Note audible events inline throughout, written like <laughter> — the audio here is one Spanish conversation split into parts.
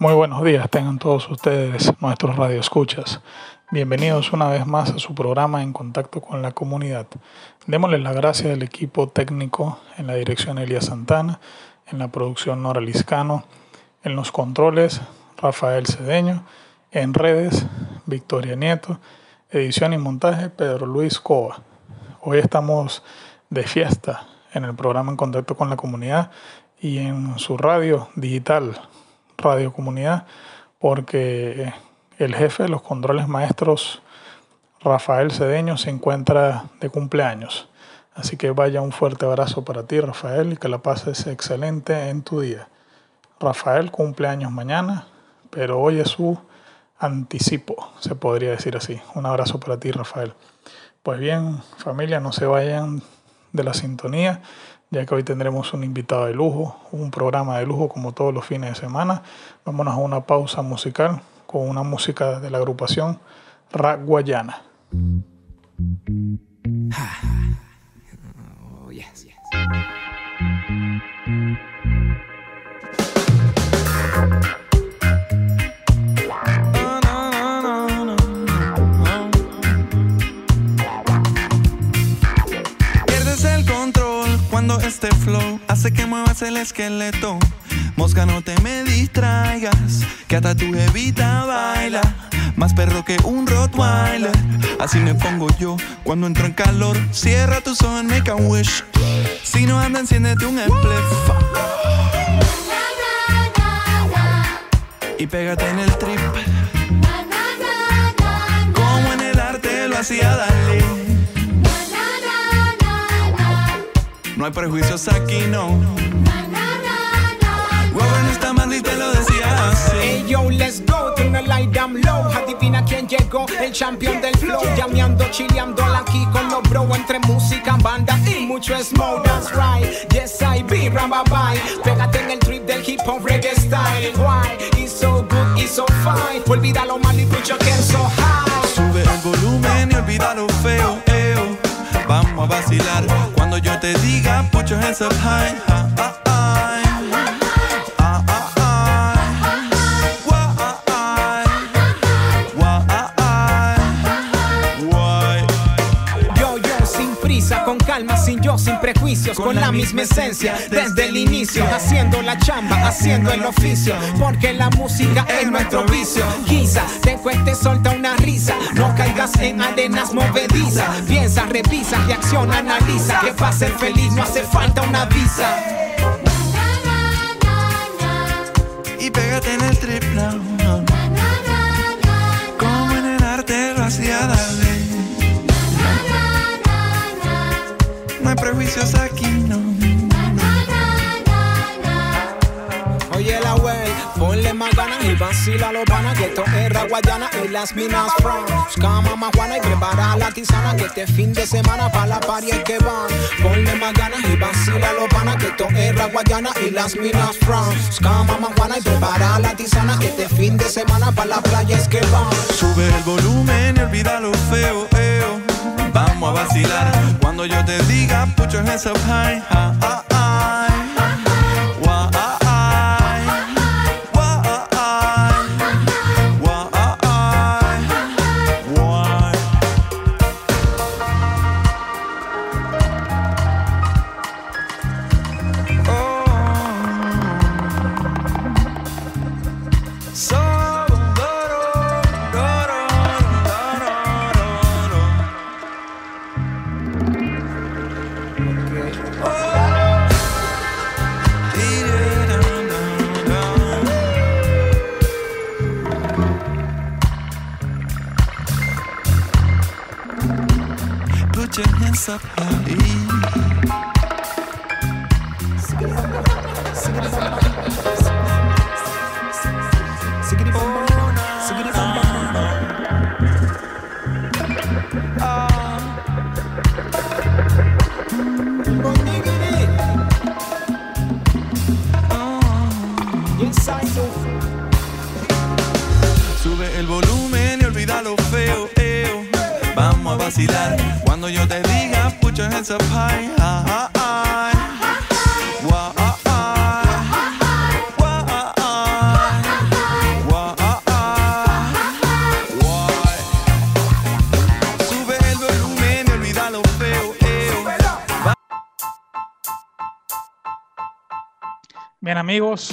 Muy buenos días, tengan todos ustedes nuestros radioescuchas. Bienvenidos una vez más a su programa En Contacto con la Comunidad. Démosle las gracias al equipo técnico en la dirección Elías Santana, en la producción Nora Liscano, en los controles Rafael Cedeño, en redes Victoria Nieto, edición y montaje Pedro Luis Cova. Hoy estamos de fiesta en el programa En Contacto con la Comunidad y en su radio digital, Radio Comunidad, porque el jefe de los controles maestros, Rafael Cedeño, se encuentra de cumpleaños. Así que vaya un fuerte abrazo para ti, Rafael, y que la pases excelente en tu día. Rafael cumpleaños mañana, pero hoy es su anticipo, se podría decir así. Un abrazo para ti, Rafael. Pues bien, familia, no se vayan de la sintonía, ya que hoy tendremos un invitado de lujo, un programa de lujo como todos los fines de semana. Vámonos a una pausa musical con una música de la agrupación Ra Guayana. Oh, este flow hace que muevas el esqueleto. Mosca, no te me distraigas, que hasta tu jevita baila. Más perro que un Rottweiler. Así me pongo yo cuando entro en calor. Cierra tus ojos, make a wish. Si no anda, enciéndete un spliff. Y pégate en el trip. Como en el arte lo hacía Dalí. No hay prejuicios aquí, no. Woman está mal y te lo decía así. Hey yo, let's go, turn light down low. Adivina quién llegó, el champion del flow. Llameando, chileando aquí con los bro. Entre música, banda y mucho smoke. That's right, yes I be, ramba bye. Pégate en el trip del hip hop reggae style. Why? It's so good, it's so fine. Olvida lo mal y put your so high. Sube el volumen y olvida lo feo vamos a vacilar. Yo te diga, put your hands up high. con sin prejuicios, con, la, misma esencia, desde el inicio, haciendo la chamba, haciendo el oficio, porque la música es nuestro vicio. Quizá te cueste, solta una risa, no caigas en arenas movedizas, piensa, revisa, reacciona, analiza, que para ser feliz no hace falta una visa. Y pégate en el triple, como en el arte lo hacía no hay prejuicios aquí, no. Oye la wey, ponle más ganas y vacila los panas que esto es Guayana y las minas France. Cama más juana y prepara la tisana que este fin de semana para la paria que van. Ponle más ganas y vacila los panas que esto es Guayana y las minas France. Cama más juana y prepara la tisana que este fin de semana para la playa es que van. Sube el volumen y olvida lo feo, eo vamos a vacilar. Cuando yo te diga, put your hands up high.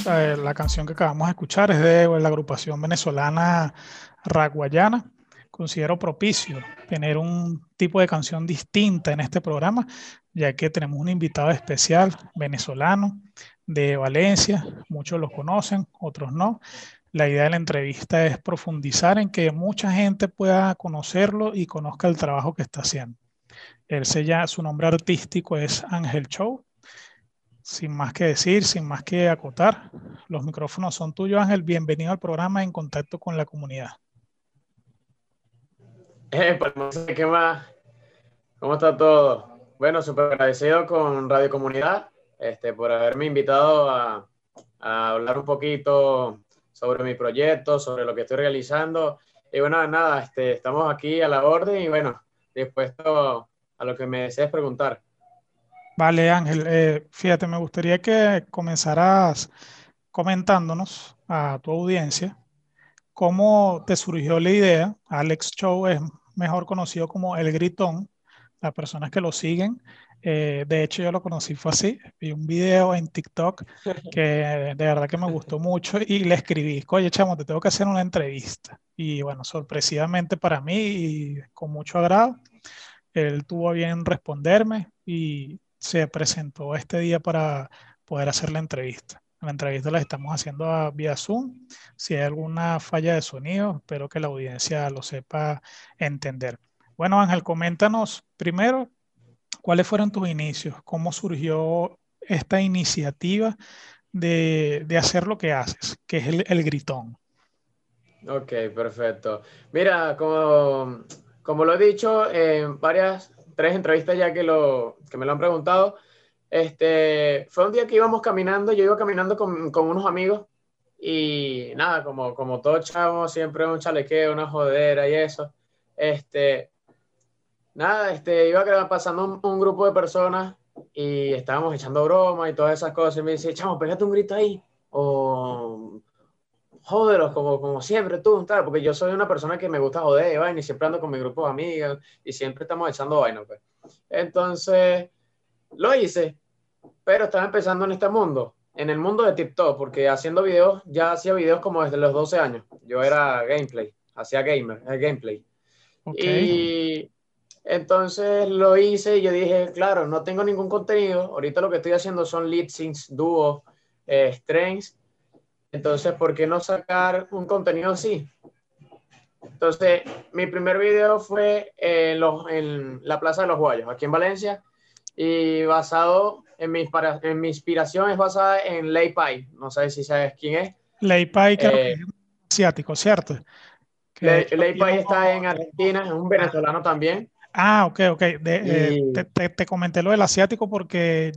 Eh, la canción que acabamos de escuchar es de la agrupación venezolana Raguayana. Considero propicio tener un tipo de canción distinta en este programa, ya que tenemos un invitado especial venezolano de Valencia. Muchos lo conocen, otros no. La idea de la entrevista es profundizar en que mucha gente pueda conocerlo y conozca el trabajo que está haciendo. Él se llama, su nombre artístico es Ángel Show sin más que decir, sin más que acotar, los micrófonos son tuyos, Ángel. Bienvenido al programa En Contacto con la Comunidad. Eh, qué más. ¿Cómo está todo? Bueno, súper agradecido con Radio Comunidad este, por haberme invitado a, a, hablar un poquito sobre mi proyecto, sobre lo que estoy realizando. Y bueno, nada, este, estamos aquí a la orden y bueno, dispuesto a lo que me desees preguntar. Vale, Ángel, eh, fíjate, me gustaría que comenzaras comentándonos a tu audiencia cómo te surgió la idea. Alex Chow es mejor conocido como El Gritón. Las personas que lo siguen, eh, de hecho yo lo conocí fue así. Vi un video en TikTok <laughs> que de verdad que me gustó mucho y le escribí, oye chamo, te tengo que hacer una entrevista. Y bueno, sorpresivamente para mí y con mucho agrado, él tuvo bien responderme y se presentó este día para poder hacer la entrevista. La entrevista la estamos haciendo a vía Zoom. Si hay alguna falla de sonido, espero que la audiencia lo sepa entender. Bueno, Ángel, coméntanos primero cuáles fueron tus inicios, cómo surgió esta iniciativa de, de hacer lo que haces, que es el, el, gritón. Ok, perfecto. Mira, como, como lo he dicho en varias tres entrevistas ya que, lo, que me lo han preguntado. Este, fue un día que íbamos caminando, yo iba caminando con, con unos amigos y nada, como, como todo chavo, siempre un chalequeo, una jodera y eso. Este, nada, este, iba pasando un, un, grupo de personas y estábamos echando broma y todas esas cosas. Y me dice, chamo, pégate un grito ahí. O jóderos como, como siempre tú, tal, porque yo soy una persona que me gusta joder, vaina, y siempre ando con mi grupo de amigos y siempre estamos echando vaina, pues. Entonces, lo hice, pero estaba empezando en este mundo, en el mundo de TikTok, porque haciendo videos, ya hacía videos como desde los 12 años. Yo era gameplay, hacía gamer, eh, gameplay. Okay. Y entonces lo hice y yo dije, claro, no tengo ningún contenido. Ahorita lo que estoy haciendo son lead syncs, dúos, eh, strengths entonces, ¿por qué no sacar un contenido así? Entonces, mi primer video fue en, los, en la Plaza de los Guayos, aquí en Valencia, y basado en mi, en mi inspiración es basada en Lei Pai. No sé si sabes quién es. Lei Pai, que eh, es asiático, ¿cierto? Lei, Pai está en Argentina, es un venezolano también. Ah, ok, ok. De, y... eh, te, te, te, comenté lo del asiático porque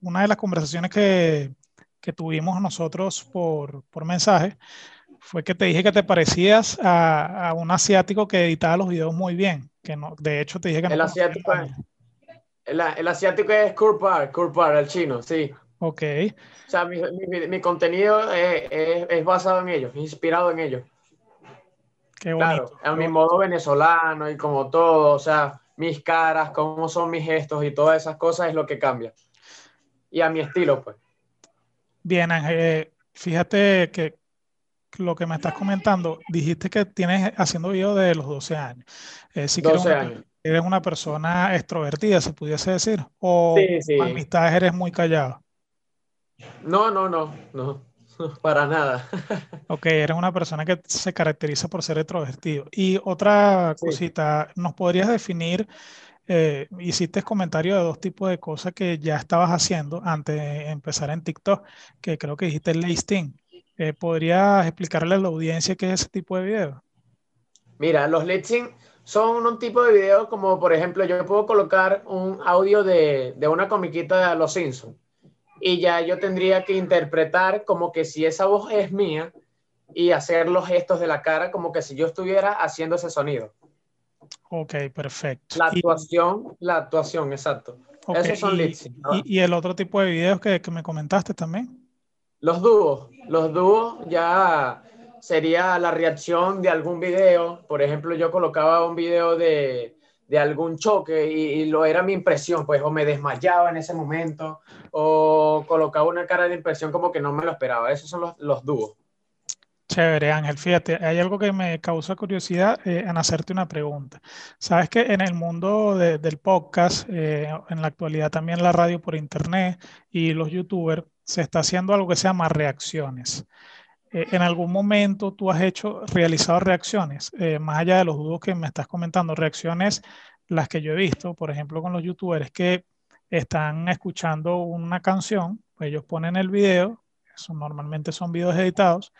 una de las conversaciones que, que tuvimos nosotros por, por mensaje fue que te dije que te parecías a, a, un asiático que editaba los videos muy bien. Que no, de hecho, te dije que el no. Asiático es, el, el, asiático es Kurpar, Kurpar, el chino, sí. Ok. O sea, mi, mi, mi contenido es, es, es, basado en ellos, inspirado en ellos. Qué bonito. Claro, a mi modo venezolano y como todo, o sea, mis caras, cómo son mis gestos y todas esas cosas es lo que cambia. Y a mi estilo, pues. Bien, Ángel, eh, fíjate que lo que me estás comentando, dijiste que tienes haciendo videos de los 12 años. Eh, sí 12 eres, años. Una, eres una persona extrovertida, se pudiese decir, o sí, sí. amistades eres muy callado. No, no, no, no, <laughs> para nada. <laughs> ok, eres una persona que se caracteriza por ser extrovertido. Y otra sí. cosita, ¿nos podrías definir eh, hiciste comentario de dos tipos de cosas que ya estabas haciendo antes de empezar en TikTok, que creo que dijiste listing. Eh, ¿Podrías explicarle a la audiencia qué es ese tipo de video? Mira, los listing son un tipo de video como, por ejemplo, yo puedo colocar un audio de, de una comiquita de Los Simpsons y ya yo tendría que interpretar como que si esa voz es mía y hacer los gestos de la cara como que si yo estuviera haciendo ese sonido. Ok, perfecto. La actuación, y, la actuación, exacto. Okay, Esos son y, ¿no? y, y, el otro tipo de videos que, que, me comentaste también. Los dúos. Los dúos ya sería la reacción de algún video. Por ejemplo, yo colocaba un video de, de algún choque y, lo era mi impresión, pues o me desmayaba en ese momento o colocaba una cara de impresión como que no me lo esperaba. Esos son los, los dúos. Chévere, Ángel. Fíjate, hay algo que me causa curiosidad eh, en hacerte una pregunta. Sabes que en el mundo del podcast, eh, en la actualidad también la radio por internet y los youtubers, se está haciendo algo que se llama reacciones. Eh, ¿En algún momento tú has hecho, realizado reacciones? más allá de los dudos que me estás comentando, reacciones las que yo he visto, por ejemplo, con los youtubers que están escuchando una canción, ellos ponen el video, eso normalmente son videos editados,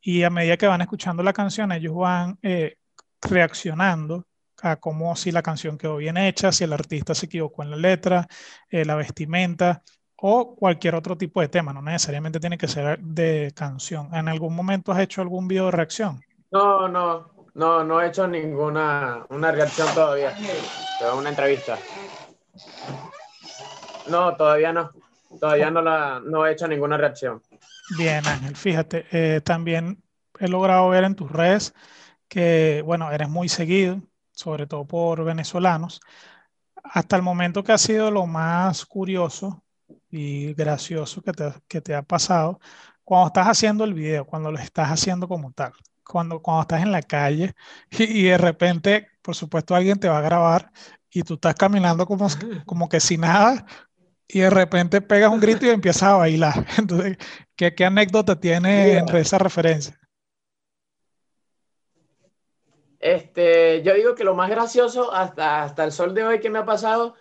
y a medida que van escuchando la canción, ellos van eh, reaccionando a cómo si la canción quedó bien hecha, si el artista se equivocó en la letra, eh, la vestimenta o cualquier otro tipo de tema, no necesariamente tiene que ser de canción. ¿En algún momento has hecho algún video de reacción? No, no, no, no he hecho ninguna una reacción todavía, pero una entrevista. No, todavía no, todavía no, la, no he hecho ninguna reacción. Bien, Ángel, fíjate, eh, también he logrado ver en tus redes que, bueno, eres muy seguido, sobre todo por venezolanos. Hasta el momento que ha sido lo más curioso y gracioso que te, que te ha pasado cuando estás haciendo el video, cuando lo estás haciendo como tal, cuando, cuando estás en la calle <laughs> y, de repente, por supuesto, alguien te va a grabar y tú estás caminando como, como que sin nada y de repente pegas un grito y empiezas a bailar. <laughs> Entonces, ¿qué, qué anécdota tiene entre esa referencia? Este, yo digo que lo más gracioso hasta, hasta el sol de hoy que me ha pasado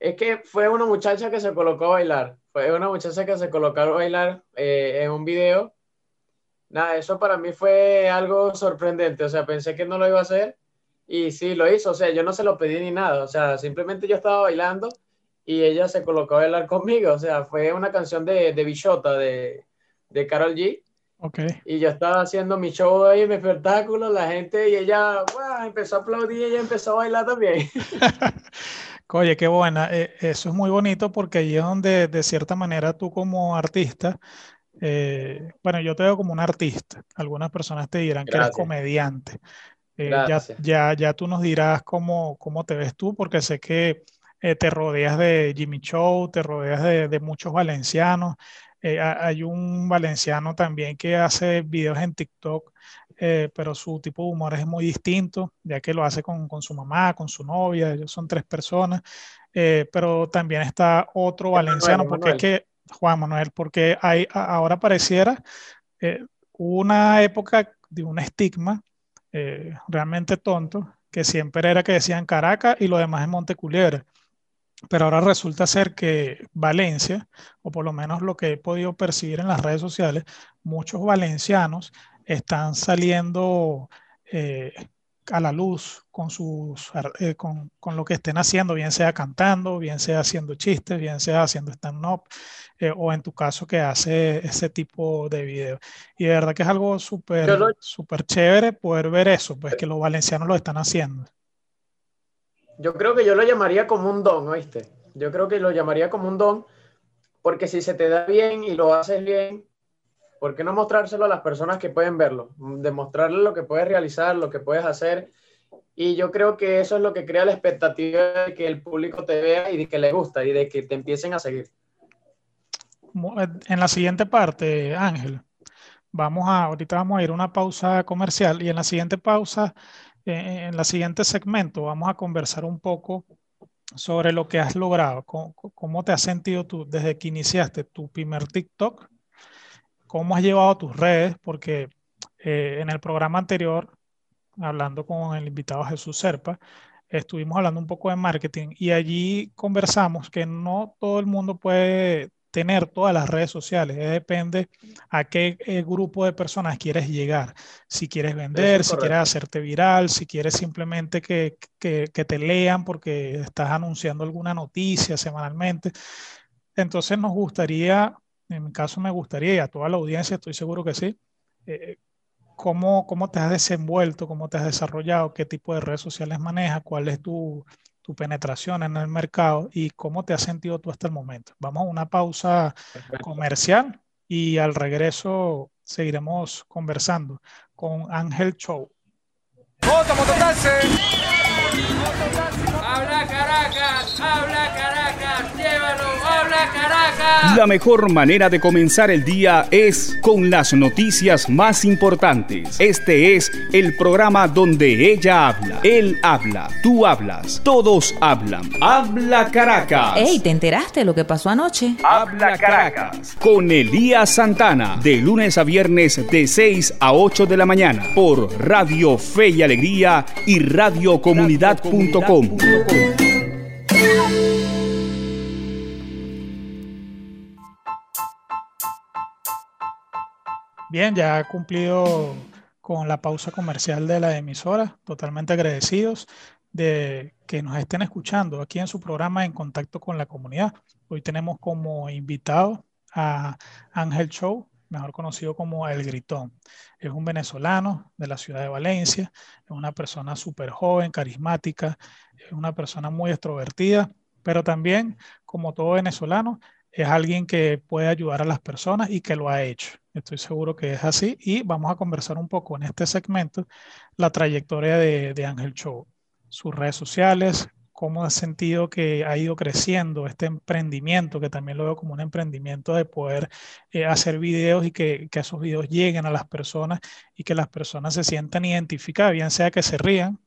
es que fue una muchacha que se colocó a bailar. Fue una muchacha que se colocó a bailar eh, en un video. Nada, eso para mí fue algo sorprendente. O sea, pensé que no lo iba a hacer y sí, lo hizo. O sea, yo no se lo pedí ni nada. O sea, simplemente yo estaba bailando y ella se colocó a bailar conmigo. O sea, fue una canción de, de Bichota, de, de Carol G. Okay. Y yo estaba haciendo mi show ahí, mi espectáculo, la gente, y ella empezó a aplaudir y ella empezó a bailar también. <laughs> Oye, qué buena. Eh, eso es muy bonito porque ahí es donde, de cierta manera, tú como artista, eh, bueno, yo te veo como un artista. Algunas personas te dirán que eres comediante. Eh, ya, ya, ya tú nos dirás cómo, cómo te ves tú, porque sé que eh, te rodeas de Jimmy Show, te rodeas de, muchos valencianos. Eh, hay un valenciano también que hace videos en TikTok, eh, pero su tipo de humor es muy distinto, ya que lo hace con, su mamá, con su novia, ellos son tres personas. pero también está otro valenciano, porque es que, Juan Manuel, porque hay, ahora pareciera una época de un estigma realmente tonto, que siempre era que decían Caracas y lo demás es Monteculebra. Pero ahora resulta ser que Valencia, o por lo menos lo que he podido percibir en las redes sociales, muchos valencianos están saliendo eh, a la luz con, sus, eh, con, con, lo que estén haciendo, bien sea cantando, bien sea haciendo chistes, bien sea haciendo stand-up, eh, o en tu caso que hace ese tipo de videos. Y de verdad que es algo súper súper chévere poder ver eso, pues que los valencianos lo están haciendo. Yo creo que yo lo llamaría como un don, ¿oíste? Yo creo que lo llamaría como un don, porque si se te da bien y lo haces bien, ¿por qué no mostrárselo a las personas que pueden verlo? Demostrarles lo que puedes realizar, lo que puedes hacer. Y yo creo que eso es lo que crea la expectativa de que el público te vea y de que le gusta y de que te empiecen a seguir. En la siguiente parte, Ángel, vamos a, ahorita vamos a ir a una pausa comercial y en la siguiente pausa eh, en la siguiente segmento vamos a conversar un poco sobre lo que has logrado, cómo, te has sentido tú desde que iniciaste tu primer TikTok, cómo has llevado tus redes, porque eh, en el programa anterior, hablando con el invitado Jesús Serpa, estuvimos hablando un poco de marketing y allí conversamos que no todo el mundo puede tener todas las redes sociales, depende a qué eh, grupo de personas quieres llegar. Si quieres vender, si quieres hacerte viral, si quieres simplemente que, que, te lean porque estás anunciando alguna noticia semanalmente. Entonces nos gustaría, en mi caso me gustaría, y a toda la audiencia estoy seguro que sí, eh, cómo, cómo te has desenvuelto, cómo te has desarrollado, qué tipo de redes sociales manejas, cuál es tu, tu penetración en el mercado y cómo te has sentido tú hasta el momento. Vamos a una pausa comercial y al regreso seguiremos conversando con Ángel mototaxi. Habla Caracas, habla Caracas, habla Caracas. La mejor manera de comenzar el día es con las noticias más importantes. Este es el programa donde ella habla, él habla, tú hablas, todos hablan. Habla Caracas. Ey, ¿te enteraste de lo que pasó anoche? Habla Caracas. Con Elías Santana, de lunes a viernes de 6 a 8 de la mañana, por Radio Fe y Alegría y radiocomunidad.com. Bien, ya ha cumplido con la pausa comercial de la emisora, totalmente agradecidos de que nos estén escuchando aquí en su programa En Contacto con la Comunidad. Hoy tenemos como invitado a Ángel Show, mejor conocido como El Gritón. Es un venezolano de la ciudad de Valencia, es una persona súper joven, carismática, es una persona muy extrovertida, pero también, como todo venezolano, es alguien que puede ayudar a las personas y que lo ha hecho. Estoy seguro que es así y vamos a conversar un poco en este segmento la trayectoria de, Ángel Show, sus redes sociales, cómo ha sentido que ha ido creciendo este emprendimiento, que también lo veo como un emprendimiento de poder eh, hacer videos y que, esos videos lleguen a las personas y que las personas se sientan identificadas, bien sea que se rían,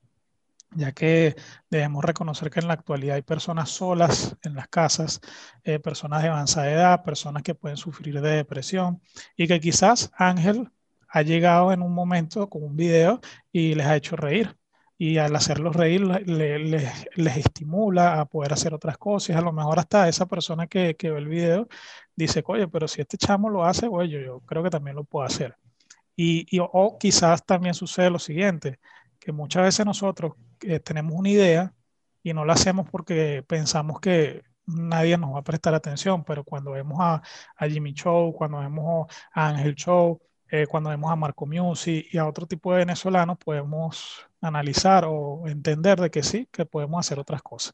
ya que debemos reconocer que en la actualidad hay personas solas en las casas, eh, personas de avanzada edad, personas que pueden sufrir de depresión y que quizás Ángel ha llegado en un momento con un video y les ha hecho reír y al hacerlos reír le, le, les estimula a poder hacer otras cosas. A lo mejor hasta esa persona que, que ve el video dice, oye, pero si este chamo lo hace, yo, yo creo que también lo puedo hacer. Y, y, o quizás también sucede lo siguiente, que muchas veces nosotros eh, tenemos una idea y no la hacemos porque pensamos que nadie nos va a prestar atención, pero cuando vemos a, a Jimmy Show, cuando vemos a Ángel Show, eh, cuando vemos a Marco Music y a otro tipo de venezolanos, podemos analizar o entender de que sí, que podemos hacer otras cosas.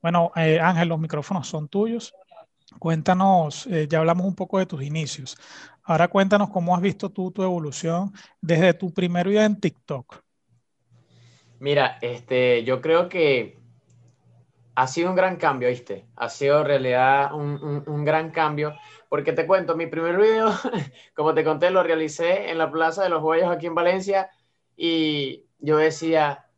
Bueno, eh, Ángel, los micrófonos son tuyos. Cuéntanos, ya hablamos un poco de tus inicios. Ahora cuéntanos cómo has visto tú tu evolución desde tu primer video en TikTok. Mira, este, yo creo que ha sido un gran cambio, ¿viste? Ha sido en realidad un, un, gran cambio porque te cuento, mi primer video, <laughs> como te conté, lo realicé en la Plaza de los Huellos aquí en Valencia y yo decía,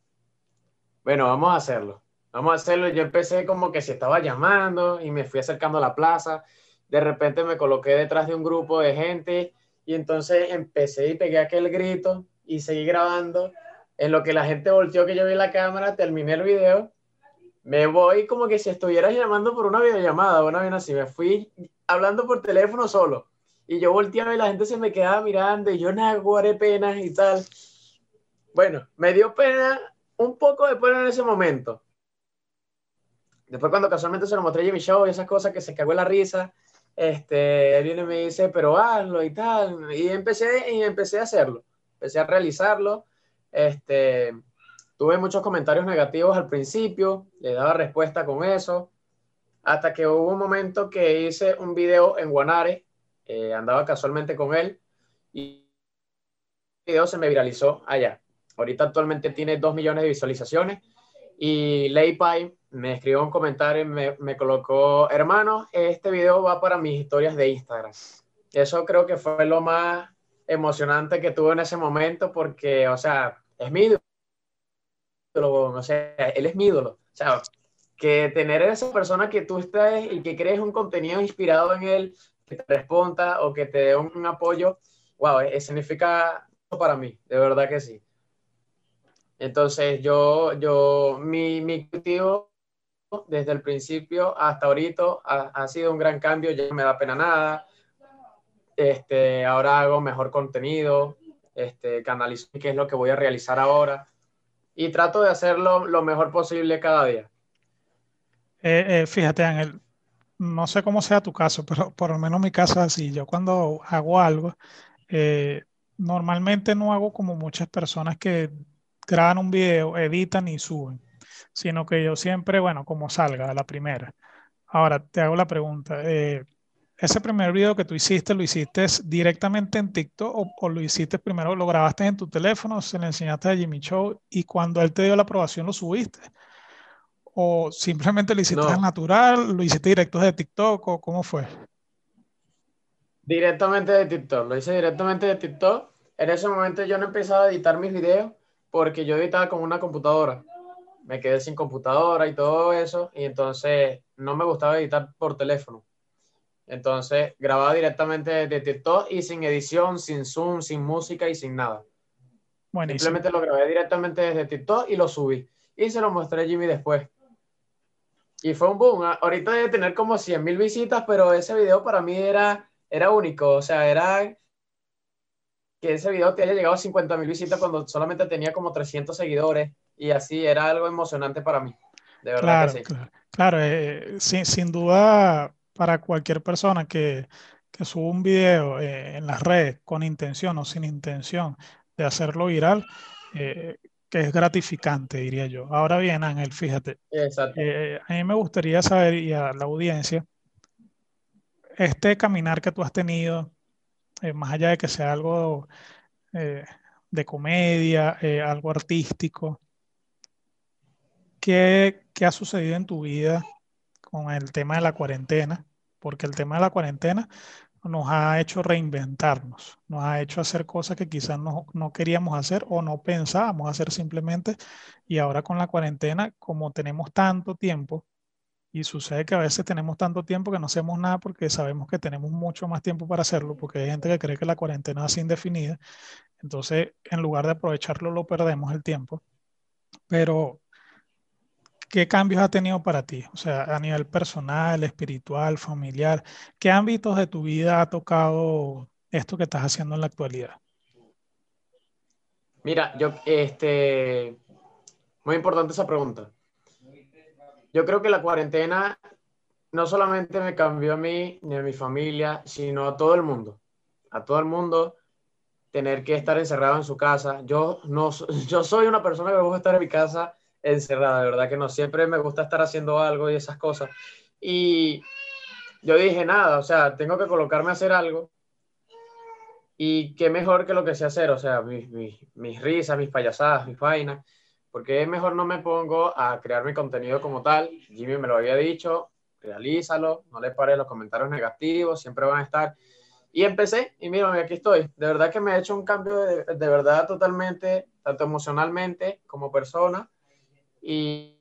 bueno, vamos a hacerlo, vamos a hacerlo. Yo empecé como que se estaba llamando y me fui acercando a la plaza. De repente me coloqué detrás de un grupo de gente y entonces empecé y pegué aquel grito y seguí grabando. En lo que la gente volteó que yo vi la cámara, terminé el video me voy como que si estuvieras llamando por una videollamada, una vez así, me fui hablando por teléfono solo. Y yo volteaba y la gente se me quedaba mirando y yo naguaré penas y tal. Bueno, me dio pena, un poco de pena en ese momento. Después cuando casualmente se lo mostré a Jimmy Show y esas cosas que se cagó la risa, este, él viene me dice, pero hazlo y tal. Y empecé, y empecé a hacerlo. Empecé a realizarlo. Este, Tuve muchos comentarios negativos al principio, le daba respuesta con eso, hasta que hubo un momento que hice un video en Guanare, eh, andaba casualmente con él, y el video se me viralizó allá. Ahorita actualmente tiene 2 millones de visualizaciones, y Leipai me escribió un comentario y me, me colocó, hermano, este video va para mis historias de Instagram. Eso creo que fue lo más emocionante que tuve en ese momento, porque, o sea, es mi o sea, él es mi ídolo. Sea, que tener a esa persona que tú estás y que crees un contenido inspirado en él, que te responda o que te dé un, apoyo, wow, es, significa para mí, de verdad que sí. Entonces, yo, yo, mi, mi objetivo desde el principio hasta ahorita ha, ha, sido un gran cambio, ya no me da pena nada. Este, ahora hago mejor contenido, este, canalizo qué es lo que voy a realizar ahora y trato de hacerlo lo mejor posible cada día. Eh, eh, fíjate, Ángel, no sé cómo sea tu caso, pero por lo menos mi caso es así. Yo cuando hago algo, eh, normalmente no hago como muchas personas que graban un video, editan y suben, sino que yo siempre, bueno, como salga a la primera. Ahora te hago la pregunta, eh, ese primer video que tú hiciste, ¿lo hiciste directamente en TikTok o, o, lo hiciste primero, lo grabaste en tu teléfono, se le enseñaste a Jimmy Show y cuando él te dio la aprobación lo subiste? ¿O simplemente lo hiciste No. natural, lo hiciste directo de TikTok o cómo fue? Directamente de TikTok, lo hice directamente de TikTok. En ese momento yo no empezaba a editar mis videos porque yo editaba con una computadora. Me quedé sin computadora y todo eso, y entonces no me gustaba editar por teléfono. Entonces grababa directamente de TikTok y sin edición, sin zoom, sin música y sin nada. Buenísimo. Simplemente lo grabé directamente desde TikTok y lo subí. Y se lo mostré a Jimmy después. Y fue un boom. Ah, Ahorita debe tener como 100 mil visitas, pero ese video para mí era, era único. O sea, era que ese video te haya llegado a 50 mil visitas cuando solamente tenía como 300 seguidores. Y así era algo emocionante para mí. De verdad Claro, que sí. claro, claro, eh, sin, sin duda para cualquier persona que, que suba un video eh, en las redes con intención o sin intención de hacerlo viral, eh, que es gratificante, diría yo. Ahora bien, Ángel, fíjate, Exacto. eh, a mí me gustaría saber y a la audiencia, este caminar que tú has tenido, eh, más allá de que sea algo de comedia, algo artístico, ¿qué, qué ha sucedido en tu vida con el tema de la cuarentena? Porque el tema de la cuarentena nos ha hecho reinventarnos, nos ha hecho hacer cosas que quizás no, no queríamos hacer o no pensábamos hacer simplemente. Y ahora con la cuarentena, como tenemos tanto tiempo, y sucede que a veces tenemos tanto tiempo que no hacemos nada porque sabemos que tenemos mucho más tiempo para hacerlo, porque hay gente que cree que la cuarentena es indefinida. Entonces, en lugar de aprovecharlo, lo perdemos el tiempo. Pero, ¿qué cambios ha tenido para ti? O sea, a nivel personal, espiritual, familiar, ¿qué ámbitos de tu vida ha tocado esto que estás haciendo en la actualidad? Mira, yo, este, muy importante esa pregunta. Yo creo que la cuarentena no solamente me cambió a mí ni a mi familia, sino a todo el mundo. A todo el mundo tener que estar encerrado en su casa. Yo no, <laughs> yo soy una persona que me gusta estar en mi casa encerrada, de verdad que no. Siempre me gusta estar haciendo algo y esas cosas. Y yo dije, nada, o sea, tengo que colocarme a hacer algo. Y qué mejor que lo que sé hacer, o sea, mis, mis, risas, mis payasadas, mis vainas, porque es mejor no me pongo a crear mi contenido como tal. Jimmy me lo había dicho, realízalo, no le pares los comentarios negativos, siempre van a estar. Y empecé, y mira, aquí estoy. De verdad que me ha hecho un cambio de, de verdad totalmente, tanto emocionalmente como persona, y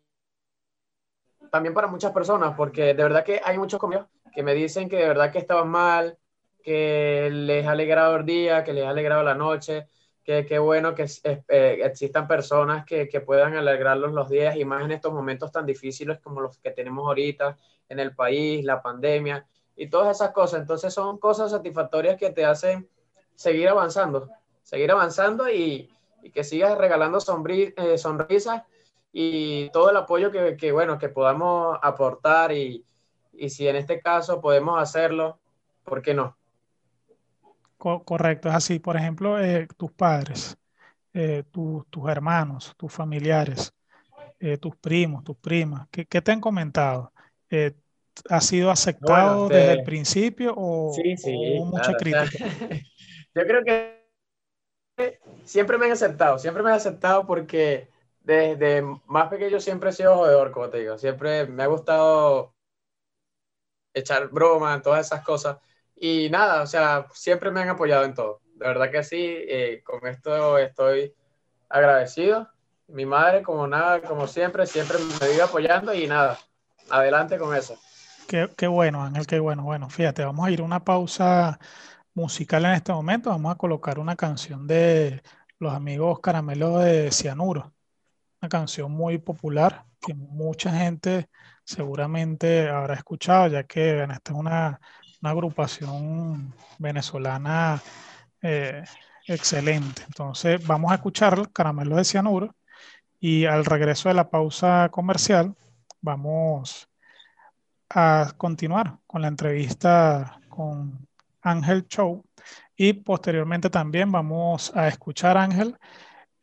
también para muchas personas, porque de verdad que hay muchos comentarios que me dicen que de verdad que estaban mal, que les ha alegrado el día, que les ha alegrado la noche, que qué bueno que eh, existan personas que, que, puedan alegrarlos los días y más en estos momentos tan difíciles como los que tenemos ahorita en el país, la pandemia y todas esas cosas. Entonces son cosas satisfactorias que te hacen seguir avanzando, seguir avanzando y, y que sigas regalando eh, sonrisas y todo el apoyo que, que, bueno, que podamos aportar y, y si en este caso podemos hacerlo, ¿por qué no? Correcto, es así. Por ejemplo, eh, tus padres, eh, tu, tus hermanos, tus familiares, eh, tus primos, tus primas, ¿qué, qué te han comentado? Eh, ¿Ha sido aceptado Bueno, desde te- el principio o, Sí, sí, o hubo mucha claro, o sea, crítica? <laughs> yo creo que siempre me han aceptado, siempre me han aceptado porque desde más pequeño siempre he sido jodedor, como te digo, siempre me ha gustado echar bromas, todas esas cosas. Y nada, o sea, siempre me han apoyado en todo. De verdad que sí, eh, con esto estoy agradecido. Mi madre, como nada, como siempre, siempre me vive apoyando y nada, adelante con eso. Qué, qué bueno, Ángel, qué bueno. Bueno, fíjate, vamos a ir a una pausa musical en este momento. Vamos a colocar una canción de los amigos Caramelo de Cianuro. Una canción muy popular que mucha gente seguramente habrá escuchado, ya que esta es una, una agrupación venezolana eh, excelente. Entonces, vamos a escuchar Caramelo de Cianuro y al regreso de la pausa comercial, vamos a continuar con la entrevista con Ángel Show y posteriormente también vamos a escuchar, Ángel,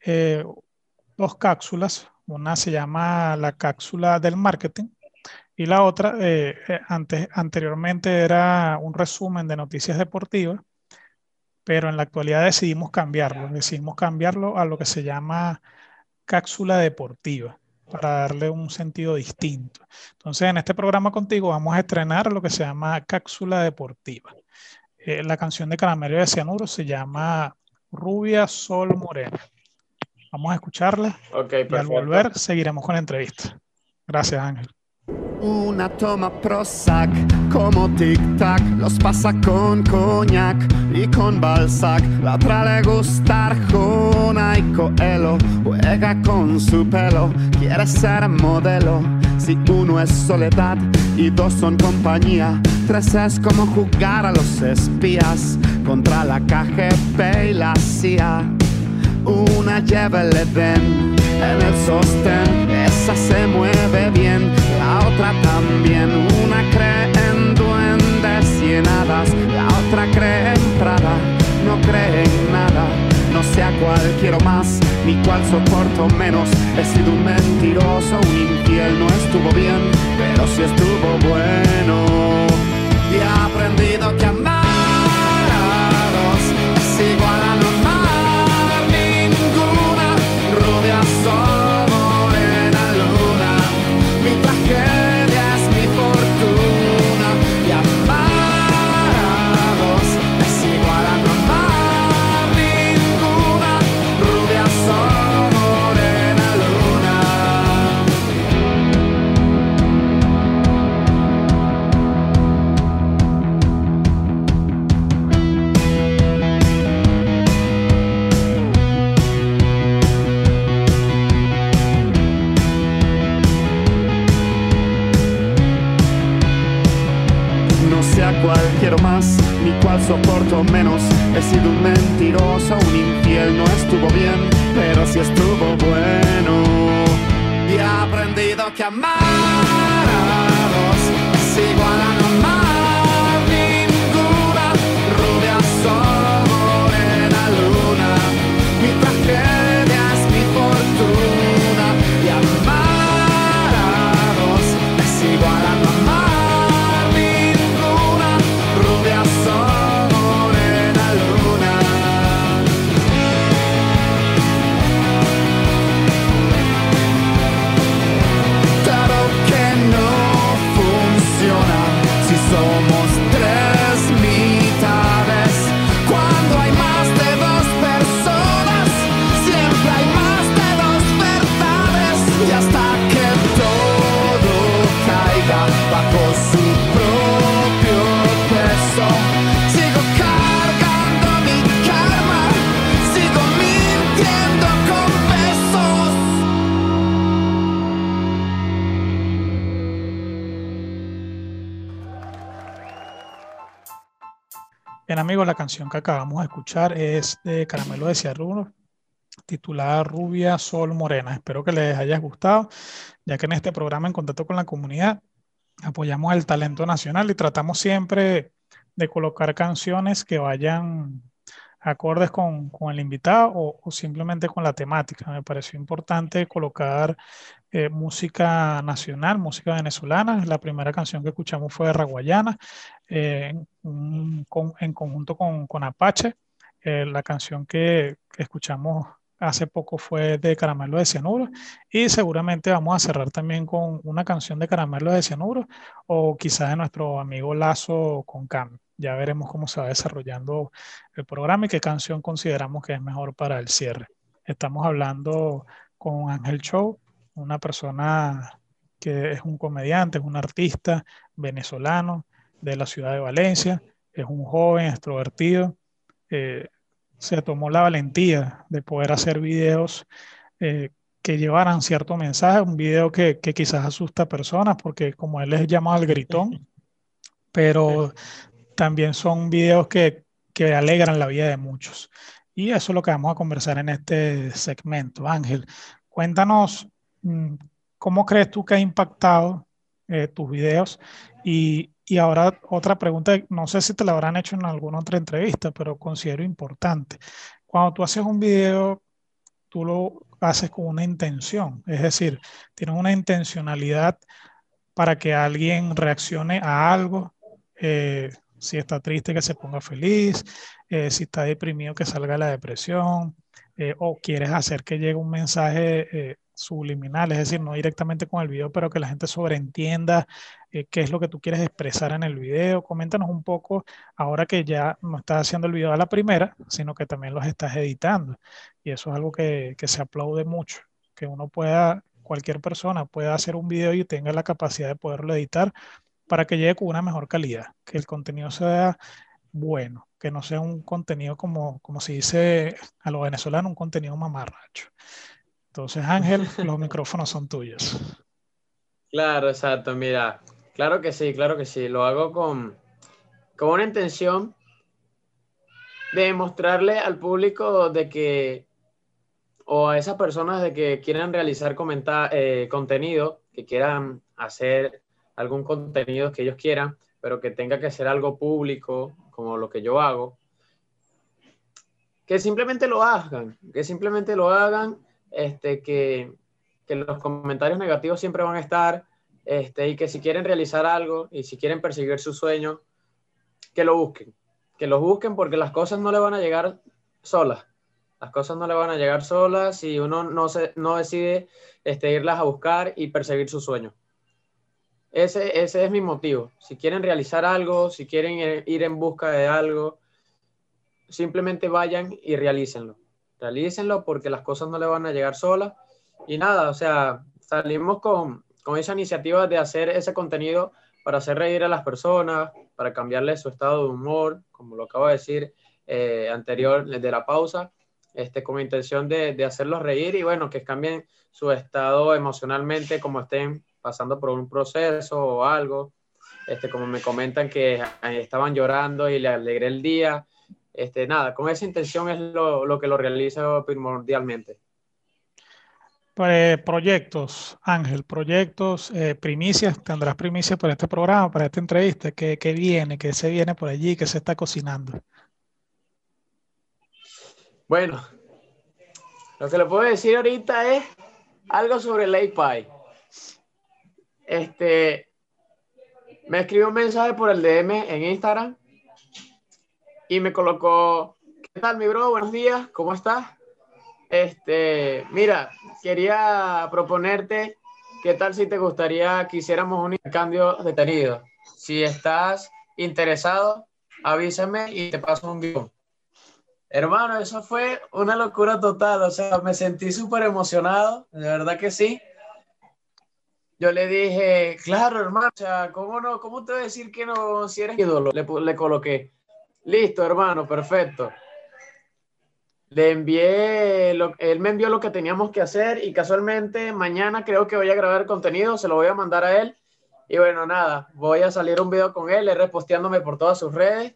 eh, dos cápsulas. Una se llama la cápsula del marketing Y la otra, eh, eh, antes, anteriormente era un resumen de noticias deportivas, pero en la actualidad decidimos cambiarlo, decidimos cambiarlo a lo que se llama cápsula deportiva para darle un sentido distinto. Entonces, en este programa contigo vamos a estrenar lo que se llama cápsula deportiva. Eh, la canción de Caramelo de Cianuro se llama Rubia Sol Morena. Vamos a escucharla y al volver seguiremos con la entrevista. Gracias, Ángel. Una toma Prozac como tic-tac, los pasa con coñac y con Balzac. La otra le gusta Arjona y Coelho, juega con su pelo, quiere ser modelo. Si uno es soledad y dos son compañía, tres es como jugar a los espías contra la KGB y la CIA. Una lleva el Edén en el sostén, esa se mueve bien otra también. Una cree en duendes y en hadas, la otra cree en Prada, no cree en nada. No sé a cuál quiero más, ni cuál soporto menos. He sido un mentiroso, un infiel, no estuvo bien, pero sí estuvo bueno. Y he aprendido que He sido un mentiroso, un infiel, no estuvo bien, pero sí estuvo bueno. Y he aprendido que amar la canción que acabamos de escuchar es de Caramelo de Ciarruno, titulada Rubia Sol Morena. Espero que les haya gustado, ya que en este programa en contacto con la comunidad apoyamos el talento nacional y tratamos siempre de colocar canciones que vayan acordes con, con el invitado o, o simplemente con la temática. Me pareció importante colocar eh, música nacional, música venezolana. La primera canción que escuchamos fue de Raguayana, eh, en, con- en conjunto con, con Apache. Eh, la canción que, que escuchamos hace poco fue de Caramelo de Cianuro y seguramente vamos a cerrar también con una canción de Caramelo de Cianuro o quizás de nuestro amigo Lazo con Cam. Ya veremos cómo se va desarrollando el programa y qué canción consideramos que es mejor para el cierre. Estamos hablando con Ángel Show, una persona que es un comediante, es un artista venezolano de la ciudad de Valencia, es un joven extrovertido, eh, se tomó la valentía de poder hacer videos eh, que llevaran cierto mensaje, un video que, que quizás asusta a personas porque como él es llamado al gritón, <laughs> pero también son videos que, que alegran la vida de muchos. Y eso es lo que vamos a conversar en este segmento. Ángel, cuéntanos cómo crees tú que ha impactado eh, tus videos y, y ahora otra pregunta, no sé si te la habrán hecho en alguna otra entrevista, pero considero importante. Cuando tú haces un video, tú lo haces con una intención, es decir, tienes una intencionalidad para que alguien reaccione a algo. Eh, si está triste, que se ponga feliz. Eh, si está deprimido, que salga la depresión. O quieres hacer que llegue un mensaje subliminal, es decir, no directamente con el video, pero que la gente sobreentienda qué es lo que tú quieres expresar en el video. Coméntanos un poco, ahora que ya no estás haciendo el video a la primera, sino que también los estás editando. Y eso es algo que, que se aplaude mucho, que uno pueda cualquier persona pueda hacer un video y tenga la capacidad de poderlo editar para que llegue con una mejor calidad, que el contenido sea bueno, que no sea un contenido como, como se dice a los venezolanos, un contenido mamarracho. Entonces, Ángel, los micrófonos son tuyos. Claro, exacto, mira, claro que sí, claro que sí, lo hago con, con una intención de mostrarle al público de que o a esas personas de que quieran realizar eh, contenido, que quieran hacer algún contenido que ellos quieran, pero que tenga que ser algo público, como lo que yo hago, que simplemente lo hagan, que simplemente lo hagan, este, que, los comentarios negativos siempre van a estar, este, y que si quieren realizar algo y si quieren perseguir su sueño, que lo busquen, que lo busquen porque las cosas no le van a llegar solas las cosas no le van a llegar solas si uno no, se, no decide este, irlas a buscar y perseguir su sueño. Ese, ese es mi motivo. Si quieren realizar algo, si quieren ir en busca de algo, simplemente vayan y realícenlo. Realícenlo porque las cosas no le van a llegar solas. Y nada, o sea, salimos con, con esa iniciativa de hacer ese contenido para hacer reír a las personas, para cambiarles su estado de humor, como lo acabo de decir eh, anterior de la pausa este, con intención de, de, hacerlos reír y bueno, que cambien su estado emocionalmente como estén pasando por un proceso o algo. Este, como me comentan que estaban llorando y le alegré el día. Este, nada, con esa intención es lo, lo que lo realizo primordialmente. Pues, proyectos, Ángel, proyectos, eh, primicias, tendrás primicias para este programa, para esta entrevista, ¿qué, qué viene, qué se viene por allí, qué se está cocinando? Bueno, lo que le puedo decir ahorita es algo sobre el API. Este, me escribió un mensaje por el DM en Instagram y me colocó, ¿qué tal mi bro? Buenos días, ¿cómo estás? Este, mira, quería proponerte, ¿qué tal si te gustaría que hiciéramos un intercambio detenido? Si estás interesado, avísame y te paso un guion. Hermano, eso fue una locura total, o sea, me sentí súper emocionado, de verdad que sí. Yo le dije, claro, hermano, o sea, ¿cómo no? ¿Cómo te voy a decir que no, si eres ídolo? Le, le coloqué, listo, hermano, perfecto. Le envié, lo, él me envió lo que teníamos que hacer y casualmente mañana creo que voy a grabar contenido, se lo voy a mandar a él. Y bueno, nada, voy a salir un video con él, él reposteándome por todas sus redes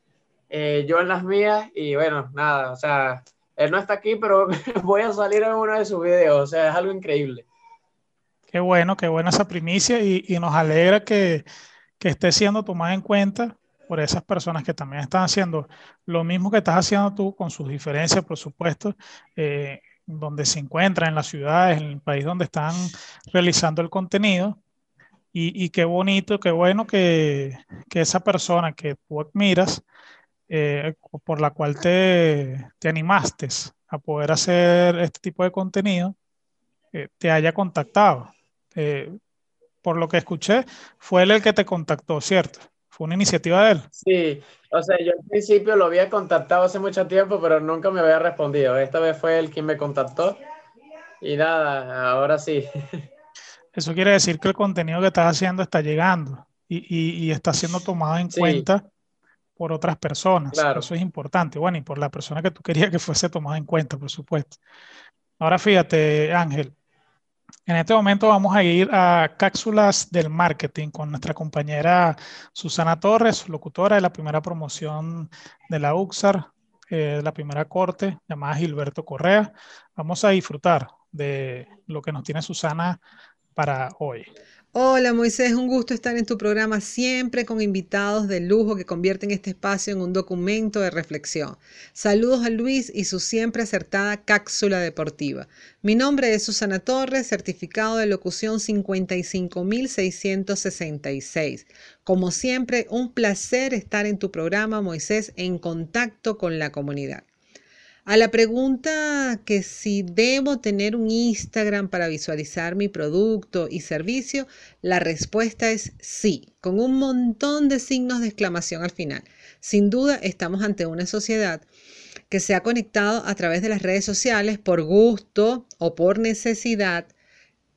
eh, yo en las mías y bueno, nada, o sea, él no está aquí, pero <laughs> voy a salir en uno de sus videos, o sea, es algo increíble. Qué bueno, qué buena esa primicia y, nos alegra que, que, esté siendo tomada en cuenta por esas personas que también están haciendo lo mismo que estás haciendo tú, con sus diferencias, por supuesto, eh, donde se encuentran, en las ciudades, en el país donde están realizando el contenido. Y, y qué bonito, qué bueno que, que esa persona que tú admiras, eh, por la cual te, te, animaste a poder hacer este tipo de contenido, eh, te haya contactado. Por lo que escuché, fue él el que te contactó, ¿cierto? Fue una iniciativa de él. Sí, o sea, yo al principio lo había contactado hace mucho tiempo, pero nunca me había respondido. Esta vez fue él quien me contactó. Y nada, ahora sí. Eso quiere decir que el contenido que estás haciendo está llegando y, y, y está siendo tomado en sí. cuenta por otras personas. Claro. Eso es importante. Bueno, y por la persona que tú querías que fuese tomada en cuenta, por supuesto. Ahora fíjate, Ángel, en este momento vamos a ir a cápsulas del marketing con nuestra compañera Susana Torres, locutora de la primera promoción de la UXAR, eh, la primera corte, llamada Gilberto Correa. Vamos a disfrutar de lo que nos tiene Susana para hoy. Hola Moisés, un gusto estar en tu programa siempre con invitados de lujo que convierten este espacio en un documento de reflexión. Saludos a Luis y su siempre acertada cápsula deportiva. Mi nombre es Susana Torres, certificado de locución 55666. Como siempre, un placer estar en tu programa Moisés en contacto con la comunidad. A la pregunta que si debo tener un Instagram para visualizar mi producto y servicio, la respuesta es sí, con un montón de signos de exclamación al final. Sin duda, estamos ante una sociedad que se ha conectado a través de las redes sociales por gusto o por necesidad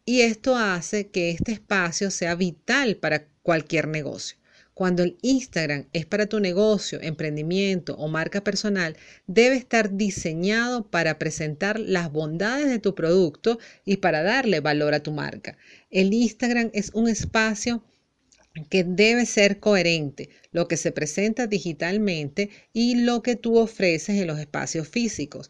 y esto hace que este espacio sea vital para cualquier negocio. Cuando el Instagram es para tu negocio, emprendimiento o marca personal, debe estar diseñado para presentar las bondades de tu producto y para darle valor a tu marca. El Instagram es un espacio que debe ser coherente, lo que se presenta digitalmente y lo que tú ofreces en los espacios físicos.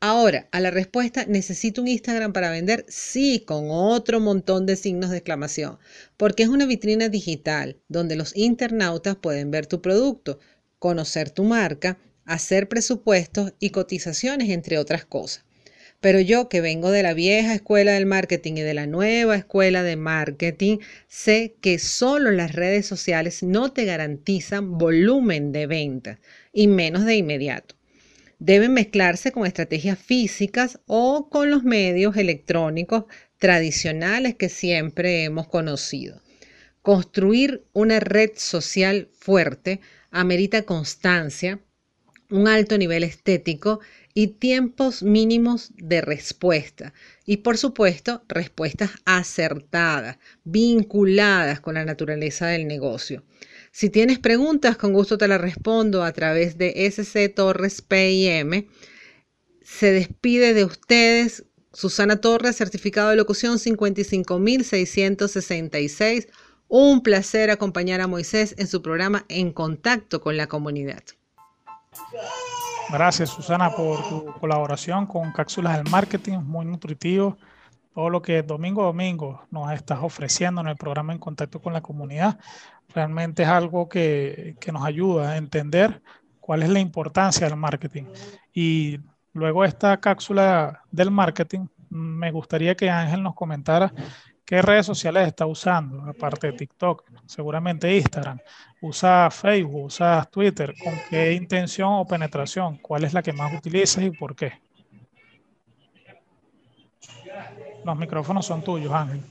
Ahora, a la respuesta, ¿necesito un Instagram para vender? Sí, con otro montón de signos de exclamación, porque es una vitrina digital donde los internautas pueden ver tu producto, conocer tu marca, hacer presupuestos y cotizaciones, entre otras cosas. Pero yo que vengo de la vieja escuela del marketing y de la nueva escuela de marketing, sé que solo las redes sociales no te garantizan volumen de ventas y menos de inmediato deben mezclarse con estrategias físicas o con los medios electrónicos tradicionales que siempre hemos conocido. Construir una red social fuerte amerita constancia, un alto nivel estético y tiempos mínimos de respuesta. Y por supuesto, respuestas acertadas, vinculadas con la naturaleza del negocio. Si tienes preguntas, con gusto te las respondo a través de SC Torres PIM. Se despide de ustedes Susana Torres, certificado de locución 55666. Un placer acompañar a Moisés en su programa En Contacto con la Comunidad. Gracias Susana por tu colaboración con Cápsulas del Marketing, muy nutritivo. Todo lo que domingo a domingo nos estás ofreciendo en el programa En Contacto con la Comunidad realmente es algo que, que nos ayuda a entender cuál es la importancia del marketing. Y luego esta cápsula del marketing, me gustaría que Ángel nos comentara qué redes sociales está usando, aparte de TikTok, seguramente Instagram, usa Facebook, usa Twitter, con qué intención o penetración, cuál es la que más utilizas y por qué. Los micrófonos son tuyos, Ángel.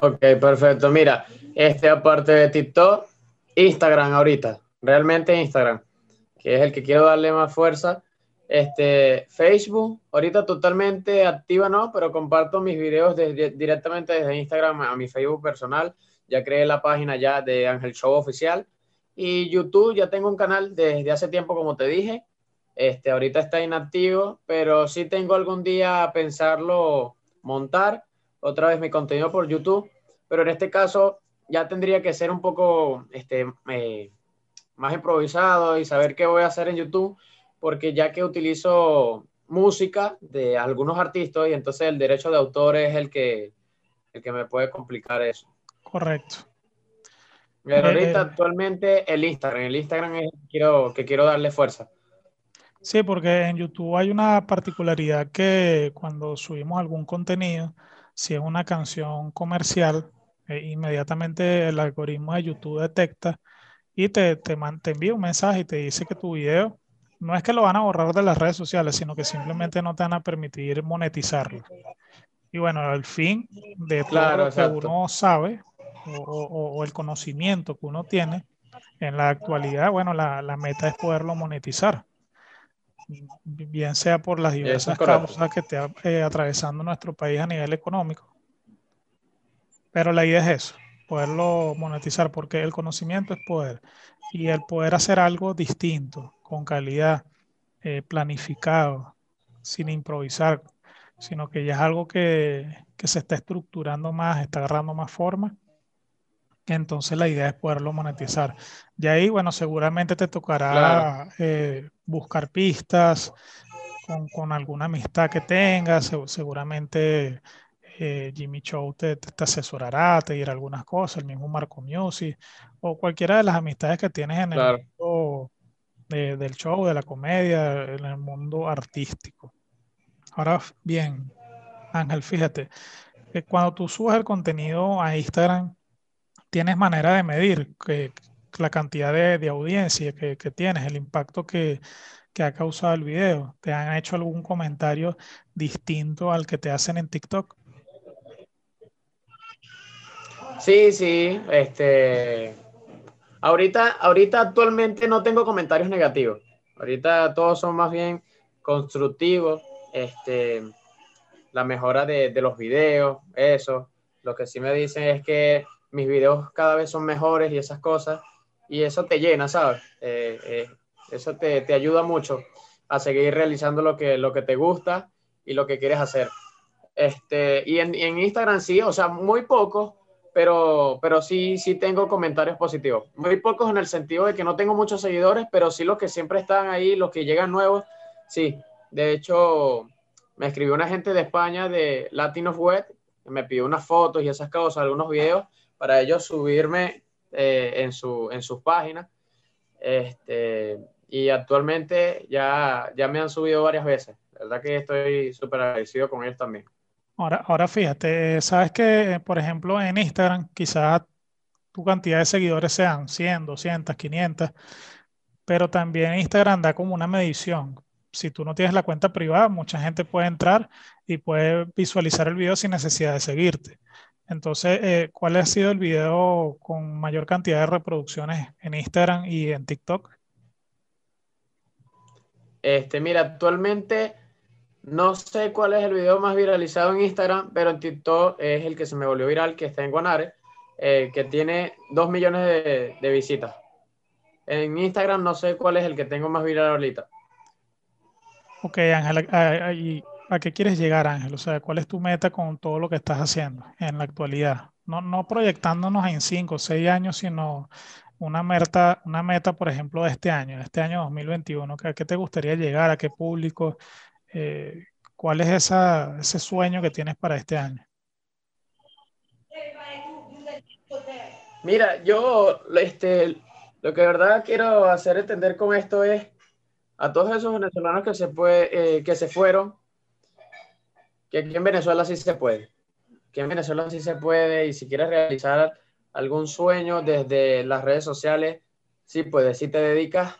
Ok, perfecto. Mira, este aparte de TikTok, Instagram ahorita, realmente Instagram, que es el que quiero darle más fuerza. Este, Facebook, ahorita totalmente activa, no, pero comparto mis videos directamente desde Instagram a mi Facebook personal. Ya creé la página ya de Ángel Show Oficial. Y YouTube, ya tengo un canal desde hace tiempo, como te dije. Este, ahorita está inactivo, pero sí tengo algún día a pensarlo montar otra vez mi contenido por YouTube, pero en este caso ya tendría que ser un poco este, eh, más improvisado y saber qué voy a hacer en YouTube, porque ya que utilizo música de algunos artistas y entonces el derecho de autor es el que, el que me puede complicar eso. Correcto. Pero ahorita eh, actualmente el Instagram, el Instagram es el que quiero, que quiero darle fuerza. Sí, porque en YouTube hay una particularidad que cuando subimos algún contenido, si es una canción comercial, eh, inmediatamente el algoritmo de YouTube detecta y te, te, te, envía un mensaje y te dice que tu video no es que lo van a borrar de las redes sociales, sino que simplemente no te van a permitir monetizarlo. Y bueno, el fin de todo lo que uno sabe o, o, el conocimiento que uno tiene en la actualidad, bueno, la, la meta es poderlo monetizar bien sea por las diversas causas que esté eh, atravesando nuestro país a nivel económico. Pero la idea es eso, poderlo monetizar, porque el conocimiento es poder. Y el poder hacer algo distinto, con calidad, eh, planificado, sin improvisar, sino que ya es algo que, que se está estructurando más, está agarrando más forma entonces la idea es poderlo monetizar. Y ahí, bueno, seguramente te tocará eh, buscar pistas con, alguna amistad que tengas, seguramente eh, Jimmy Show te, te, asesorará, te dirá algunas cosas, el mismo Marco Music o cualquiera de las amistades que tienes en el mundo del show, de la comedia, en el mundo artístico. Ahora bien, Ángel, fíjate, que cuando tú subes el contenido a Instagram, tienes manera de medir la cantidad de, audiencia que, tienes, el impacto que, ha causado el video. ¿Te han hecho algún comentario distinto al que te hacen en TikTok? Sí, sí, este, ahorita, ahorita actualmente no tengo comentarios negativos. Ahorita todos son más bien constructivos, este, la mejora de los videos, eso. Lo que sí me dicen es que mis videos cada vez son mejores y esas cosas, y eso te llena, ¿sabes? Eh, eh, eso te, te, ayuda mucho a seguir realizando lo que, lo que te gusta y lo que quieres hacer. Este, y en, en Instagram sí, o sea, muy poco, pero, pero sí, sí tengo comentarios positivos. Muy pocos en el sentido de que no tengo muchos seguidores, pero sí los que siempre están ahí, los que llegan nuevos, sí. De hecho, me escribió una gente de España de Latino Web, me pidió unas fotos y esas cosas, algunos videos, para ellos subirme eh, en, su, en sus páginas. Este, y actualmente ya, ya me han subido varias veces. La verdad que estoy súper agradecido con ellos también. Ahora, ahora fíjate, sabes que, por ejemplo, en Instagram quizás tu cantidad de seguidores sean 100, 200, 500, pero también Instagram da como una medición. Si tú no tienes la cuenta privada, mucha gente puede entrar y puede visualizar el video sin necesidad de seguirte. Entonces, eh, ¿cuál ha sido el video con mayor cantidad de reproducciones en Instagram y en TikTok? Este, mira, actualmente no sé cuál es el video más viralizado en Instagram, pero en TikTok es el que se me volvió viral, que está en Guanare, eh, que tiene dos millones de, visitas. En Instagram no sé cuál es el que tengo más viral ahorita. Ok, Ángel, ¿a, qué quieres llegar, Ángel? O sea, ¿cuál es tu meta con todo lo que estás haciendo en la actualidad? No, no proyectándonos en cinco o seis años, sino una meta, una meta, por ejemplo, de este año, de este año 2021. ¿A qué te gustaría llegar? ¿A qué público? Eh, ¿cuál es esa, ese sueño que tienes para este año? Mira, yo este, lo que de verdad quiero hacer entender con esto es a todos esos venezolanos que se, puede, eh, que se fueron, que aquí en Venezuela sí se puede, que en Venezuela sí se puede y si quieres realizar algún sueño desde las redes sociales, sí puedes, si te dedicas,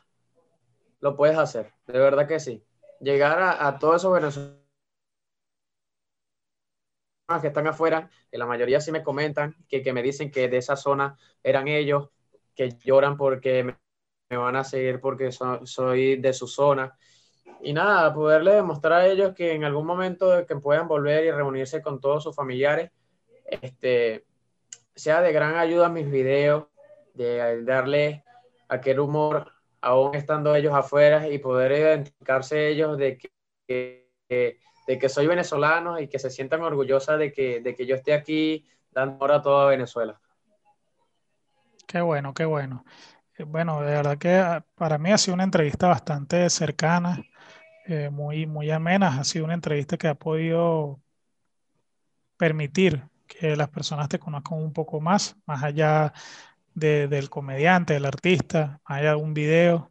lo puedes hacer, de verdad que sí llegar a, todos esos venezolanos que están afuera, que la mayoría sí me comentan, que, que, me dicen que de esa zona eran ellos, que lloran porque me, van a seguir porque soy de su zona. Y nada, poderle demostrar a ellos que en algún momento que puedan volver y reunirse con todos sus familiares, este, sea de gran ayuda a mis videos, de darle aquel humor aún estando ellos afuera y poder identificarse ellos de que, de que soy venezolano y que se sientan orgullosas de que, de que yo esté aquí dando hora a toda Venezuela. Qué bueno, qué bueno. Eh, bueno, de verdad que ah, para mí ha sido una entrevista bastante cercana, eh, muy, muy amena. Ha sido una entrevista que ha podido permitir que las personas te conozcan un poco más, más allá del comediante, del artista, hay algún video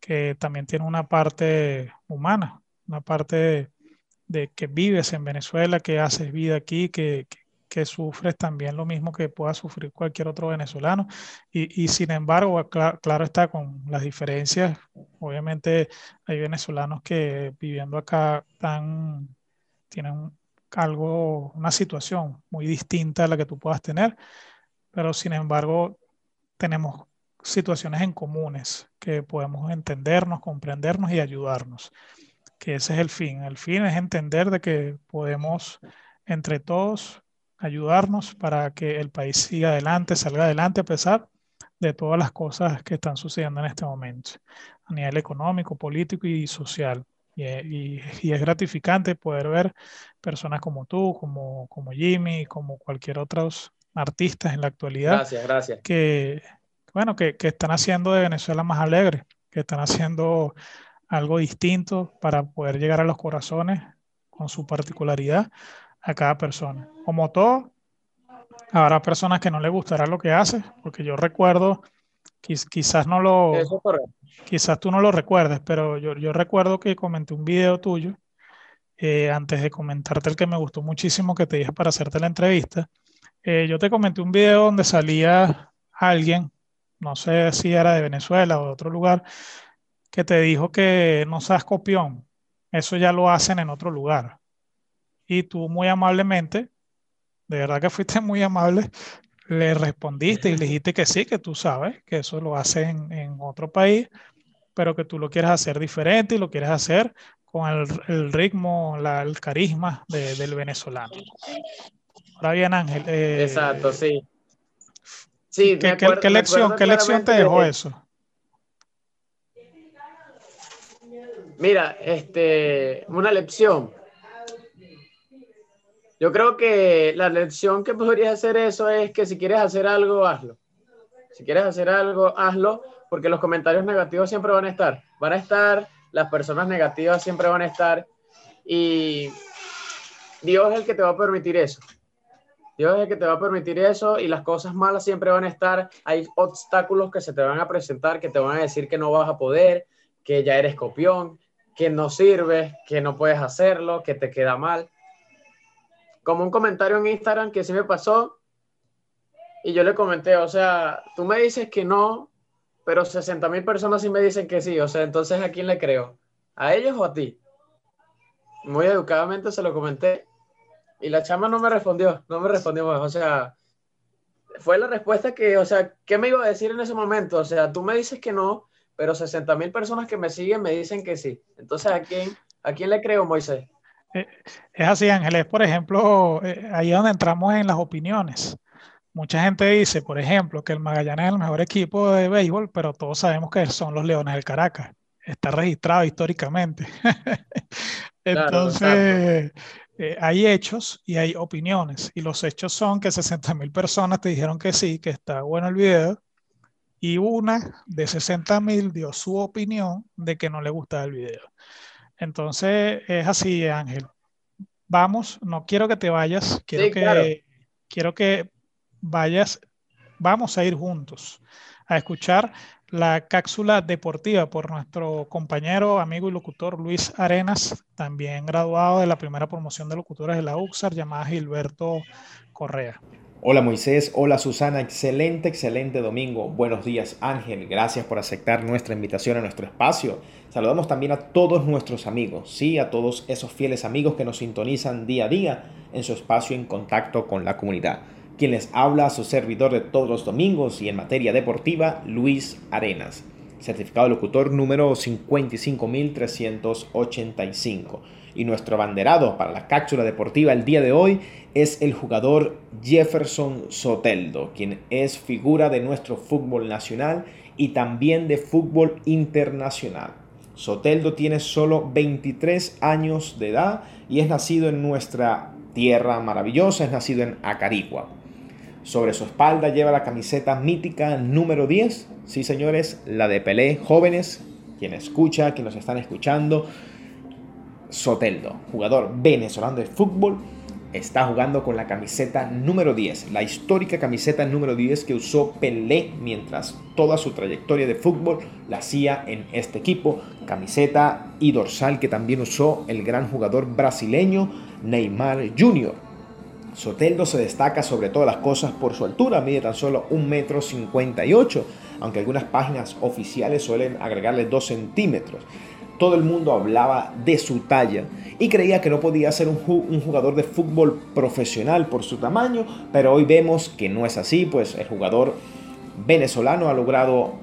que también tiene una parte humana, una parte de, que vives en Venezuela, que haces vida aquí, que, sufres también lo mismo que pueda sufrir cualquier otro venezolano. Y, y sin embargo, claro, está con las diferencias. Obviamente hay venezolanos que viviendo acá tan, tienen algo, una situación muy distinta a la que tú puedas tener, pero sin embargo tenemos situaciones en comunes que podemos entendernos, comprendernos y ayudarnos. Que ese es el fin. El fin es entender de que podemos entre todos ayudarnos para que el país siga adelante, salga adelante a pesar de todas las cosas que están sucediendo en este momento, a nivel económico, político y social. Y, es gratificante poder ver personas como tú, como, como Jimmy, como cualquier otro artistas en la actualidad. Gracias, gracias. Que, bueno, que, que están haciendo de Venezuela más alegre, que están haciendo algo distinto para poder llegar a los corazones con su particularidad, a cada persona. Como todo, habrá personas que no les gustará lo que haces, porque yo recuerdo, quizás no lo, quizás tú no lo recuerdes, pero yo, yo recuerdo que comenté un video tuyo eh, antes de comentarte el que me gustó muchísimo que te dije para hacerte la entrevista. Eh, yo te comenté un video donde salía alguien, no sé si era de Venezuela o de otro lugar, que te dijo que no seas copión, eso ya lo hacen en otro lugar. Y tú muy amablemente, de verdad que fuiste muy amable, le respondiste y le dijiste que sí, que tú sabes que eso lo hacen en otro país, pero que tú lo quieres hacer diferente y lo quieres hacer con el, ritmo, el carisma del venezolano. Ahora bien, Ángel. Eh, Exacto, sí. sí ¿Qué, ¿qué, lección, ¿qué lección te dejó eso? Mira, este, una lección. Yo creo que la lección que podrías hacer eso es que si quieres hacer algo, hazlo. Si quieres hacer algo, hazlo, porque los comentarios negativos siempre van a estar. Van a estar las personas negativas siempre van a estar y Dios es el que te va a permitir eso. Dios es el que te va a permitir eso y las cosas malas siempre van a estar. Hay obstáculos que se te van a presentar, que te van a decir que no vas a poder, que ya eres copión, que no sirves, que no puedes hacerlo, que te queda mal. Como un comentario en Instagram que sí me pasó y yo le comenté, o sea, tú me dices que no, pero 60 mil personas sí me dicen que sí, o sea, entonces ¿a quién le creo? ¿A ellos o a ti? Muy educadamente se lo comenté y la chama no me respondió, no me respondió más, o sea, fue la respuesta que, o sea, ¿qué me iba a decir en ese momento? O sea, tú me dices que no, pero 60 mil personas que me siguen me dicen que sí. Entonces, ¿a quién, a quién le creo, Moisés? Eh, es así, Ángeles. Por ejemplo, eh, ahí es donde entramos en las opiniones. Mucha gente dice, por ejemplo, que el Magallanes es el mejor equipo de béisbol, pero todos sabemos que son los Leones del Caracas. Está registrado históricamente. <laughs> Entonces, eh, hay hechos y hay opiniones. Y los hechos son que 60 mil personas te dijeron que sí, que está bueno el video. Y una de 60 mil dio su opinión de que no le gustaba el video. Entonces, es así, Ángel. Vamos, no quiero que te vayas, quiero que, quiero que vayas, vamos a ir juntos a escuchar la cápsula deportiva por nuestro compañero, amigo y locutor Luis Arenas, también graduado de la primera promoción de locutores de la UXAR, llamada Gilberto Correa. Hola Moisés, hola Susana, excelente, excelente domingo. Buenos días Ángel, gracias por aceptar nuestra invitación a nuestro espacio. Saludamos también a todos nuestros amigos, sí, a todos esos fieles amigos que nos sintonizan día a día en su espacio en contacto con la comunidad quien les habla su servidor de todos los domingos y en materia deportiva, Luis Arenas, certificado locutor número 55385. Y nuestro abanderado para la cápsula deportiva el día de hoy es el jugador Jefferson Soteldo, quien es figura de nuestro fútbol nacional y también de fútbol internacional. Soteldo tiene solo 23 años de edad y es nacido en nuestra tierra maravillosa, es nacido en Acarigua. Sobre su espalda lleva la camiseta mítica número 10. Sí, señores, la de Pelé. Jóvenes, quien escucha, quien nos están escuchando. Soteldo, jugador venezolano de fútbol, está jugando con la camiseta número 10, la histórica camiseta número 10 que usó Pelé mientras toda su trayectoria de fútbol la hacía en este equipo, camiseta y dorsal que también usó el gran jugador brasileño Neymar Jr. Soteldo se destaca sobre todas las cosas por su altura, mide tan solo 1,58 m, aunque algunas páginas oficiales suelen agregarle 2 centímetros. Todo el mundo hablaba de su talla y creía que no podía ser un, jugador de fútbol profesional por su tamaño, pero hoy vemos que no es así, pues el jugador venezolano ha logrado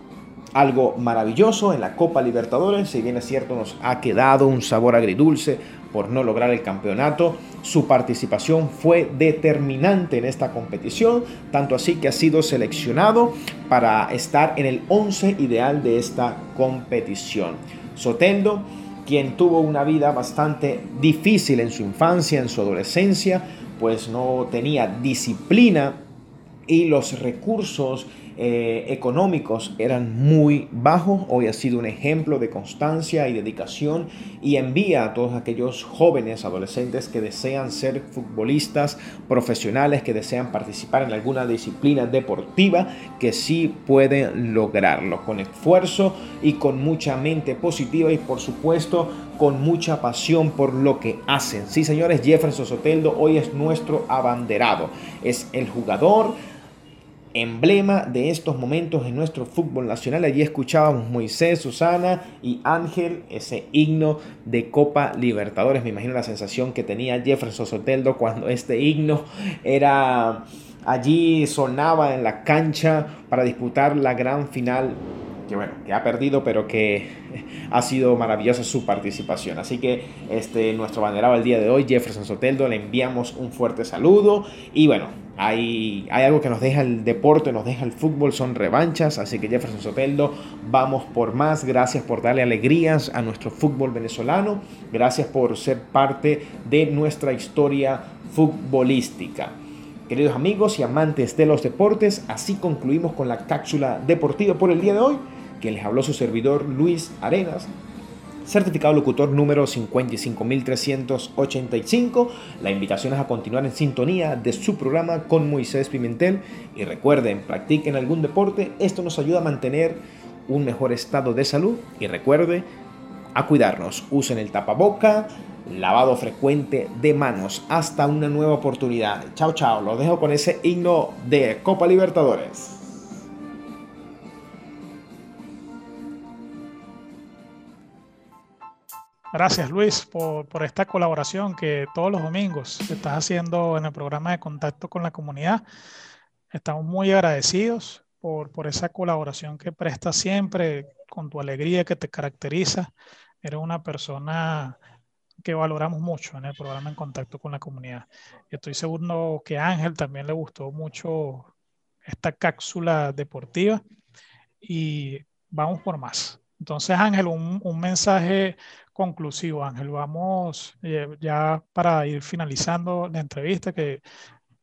algo maravilloso en la Copa Libertadores, si bien es cierto nos ha quedado un sabor agridulce por no lograr el campeonato, su participación fue determinante en esta competición, tanto así que ha sido seleccionado para estar en el 11 ideal de esta competición. Sotendo, quien tuvo una vida bastante difícil en su infancia, en su adolescencia, pues no tenía disciplina y los recursos eh, económicos eran muy bajos. Hoy ha sido un ejemplo de constancia y dedicación y envía a todos aquellos jóvenes, adolescentes que desean ser futbolistas profesionales, que desean participar en alguna disciplina deportiva, que sí pueden lograrlo con esfuerzo y con mucha mente positiva y por supuesto con mucha pasión por lo que hacen. Sí, señores, Jefferson Soteldo hoy es nuestro abanderado. Es el jugador emblema de estos momentos en nuestro fútbol nacional. Allí escuchábamos Moisés, Susana y Ángel, ese himno de Copa Libertadores. Me imagino la sensación que tenía Jefferson Soteldo cuando este himno era allí sonaba en la cancha para disputar la gran final que bueno, que ha perdido, pero que ha sido maravillosa su participación. Así que este, nuestro banderado el día de hoy, Jefferson Soteldo, le enviamos un fuerte saludo. Y bueno, hay, hay algo que nos deja el deporte, nos deja el fútbol, son revanchas. Así que Jefferson Soteldo, vamos por más. Gracias por darle alegrías a nuestro fútbol venezolano. Gracias por ser parte de nuestra historia futbolística. Queridos amigos y amantes de los deportes, así concluimos con la cápsula deportiva por el día de hoy que les habló su servidor Luis Arenas, certificado locutor número 55385. La invitación es a continuar en sintonía de su programa con Moisés Pimentel y recuerden, practiquen algún deporte, esto nos ayuda a mantener un mejor estado de salud y recuerde a cuidarnos, usen el tapaboca, lavado frecuente de manos, hasta una nueva oportunidad. Chao, chao, los dejo con ese himno de Copa Libertadores. Gracias Luis por, esta colaboración que todos los domingos estás haciendo en el programa de contacto con la comunidad. Estamos muy agradecidos por, por esa colaboración que prestas siempre, con tu alegría que te caracteriza. Eres una persona que valoramos mucho en el programa en contacto con la comunidad. Estoy seguro que a Ángel también le gustó mucho esta cápsula deportiva y vamos por más. Entonces, Ángel, un, un mensaje conclusivo, Ángel. Vamos eh, ya para ir finalizando la entrevista, que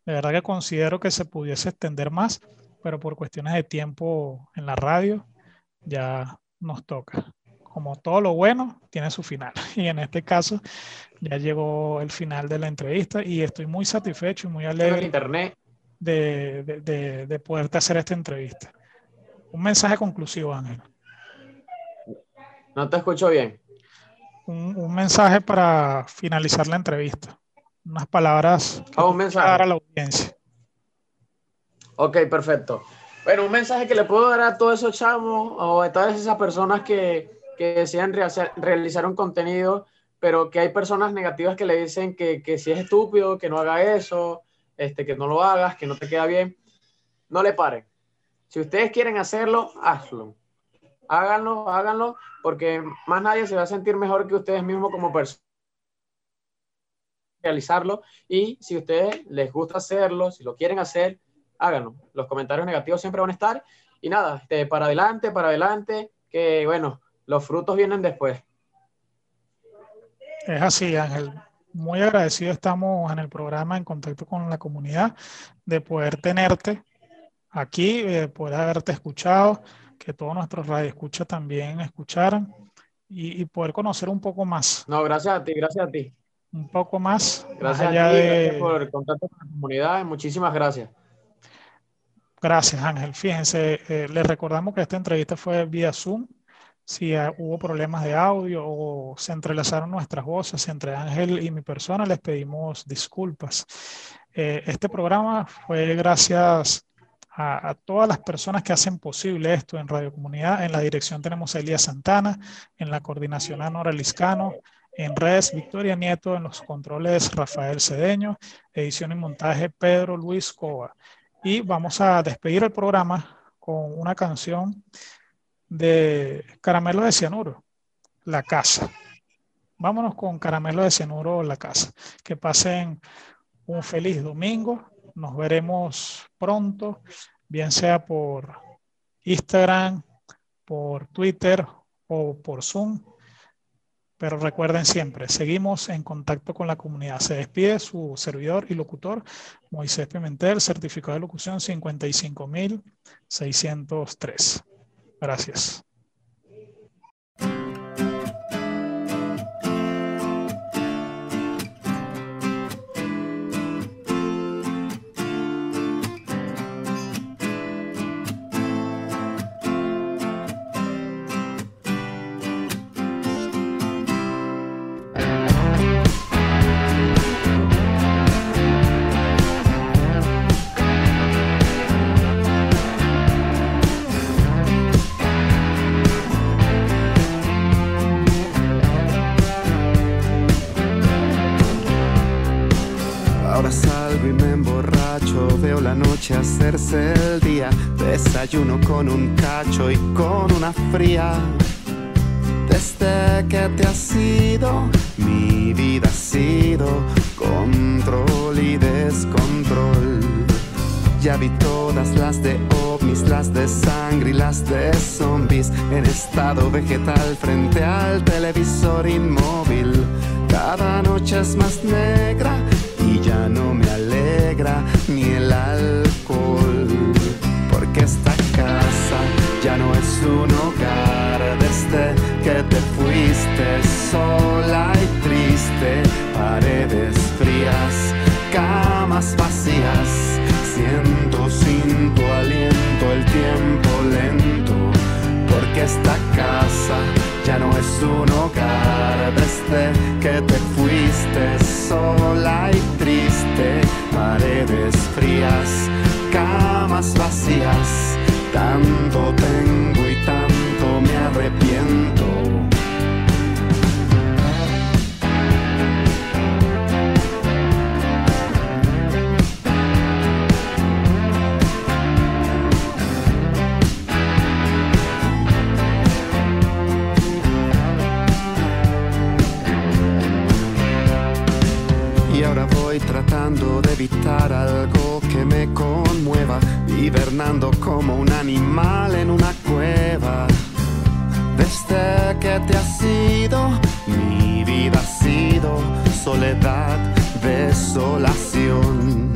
de verdad que considero que se pudiese extender más, pero por cuestiones de tiempo en la radio ya nos toca. Como todo lo bueno, tiene su final. <laughs> Y en este caso ya llegó el final de la entrevista y estoy muy satisfecho y muy alegre internet. De, de, de poderte hacer esta entrevista. Un mensaje conclusivo, Ángel. No te escucho bien un, mensaje para finalizar la entrevista. Unas palabras ah, un mensaje. a la audiencia. Ok, perfecto. Bueno, un mensaje que le puedo dar a todos esos chamos o a todas esas personas que, que desean realizar un contenido, pero que hay personas negativas que le dicen que, que si es estúpido, que no haga eso, este, que no lo hagas, que no te queda bien. No le paren. Si ustedes quieren hacerlo, hazlo háganlo, háganlo, porque más nadie se va a sentir mejor que ustedes mismos como personas realizarlo y si a ustedes les gusta hacerlo, si lo quieren hacer, háganlo. Los comentarios negativos siempre van a estar y nada, este, para adelante, para adelante, que bueno, los frutos vienen después. Es así, Ángel. Muy agradecido estamos en el programa en contacto con la comunidad de poder tenerte aquí, de poder haberte escuchado que todos nuestros radioescuchas también escucharan y, poder conocer un poco más. No, gracias a ti, gracias a ti. Un poco más. Gracias a ti, gracias por el contacto con la comunidad, muchísimas gracias. Gracias, Ángel. Fíjense, eh, les recordamos que esta entrevista fue vía Zoom. Si hubo problemas de audio o se entrelazaron nuestras voces entre Ángel y mi persona, les pedimos disculpas. Eh, este programa fue gracias a, todas las personas que hacen posible esto en Radio Comunidad. En la dirección tenemos a Elías Santana, en la coordinación a Nora Liscano, en redes Victoria Nieto, en los controles Rafael Cedeño, edición y montaje Pedro Luis Cova. Y vamos a despedir el programa con una canción de Caramelo de Cianuro, La Casa. Vámonos con Caramelo de Cianuro, La Casa. Que pasen un feliz domingo nos veremos pronto, bien sea por Instagram, por Twitter o por Zoom. pero recuerden siempre, seguimos en contacto con la comunidad. Se despide su servidor y locutor, Moisés Pimentel, certificado de locución 55603. Gracias. Hacerse el día. Desayuno con un cacho y con una fría. Desde que te has ido, mi vida ha sido control y descontrol. Ya vi todas las de ovnis, las de sangre y las de zombies en estado vegetal frente al televisor inmóvil. Cada noche es más negra y ya no me ni el alcohol, porque esta casa ya no es un hogar. Desde que te fuiste sola y triste, paredes frías, camas vacías, siento sin tu aliento el tiempo lento, porque esta casa ya no es un hogar desde que te fuiste sola y triste, paredes frías, camas vacías, tanto tengo y tanto me arrepiento. De evitar algo que me conmueva, hibernando como un animal en una cueva. Desde que te has ido, mi vida ha sido soledad, desolación.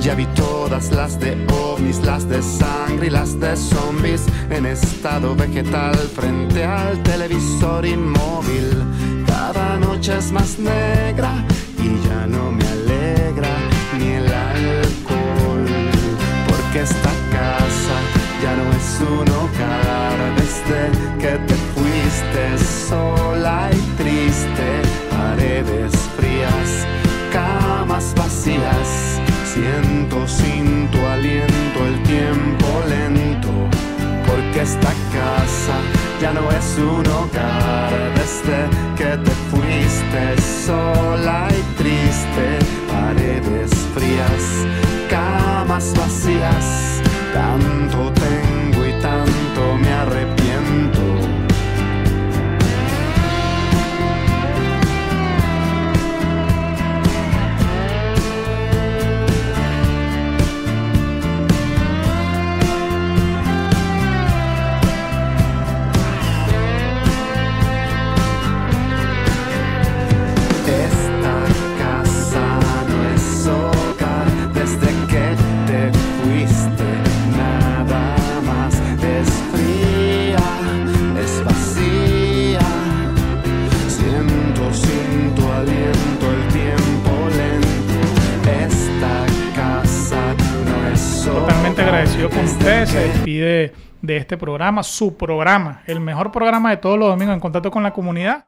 Ya vi todas las de ovnis, las de sangre y las de zombies en estado vegetal frente al televisor inmóvil. Cada noche es más negra y ya no me porque esta casa ya no es un hogar. Desde que te fuiste sola y triste, paredes frías, camas vacías, siento sin tu aliento el tiempo lento, porque esta casa ya no es un hogar. Desde que te fuiste sola y camas vacías, con ustedes. Se despide de este programa, su programa, el mejor programa de todos los domingos en contacto con la comunidad.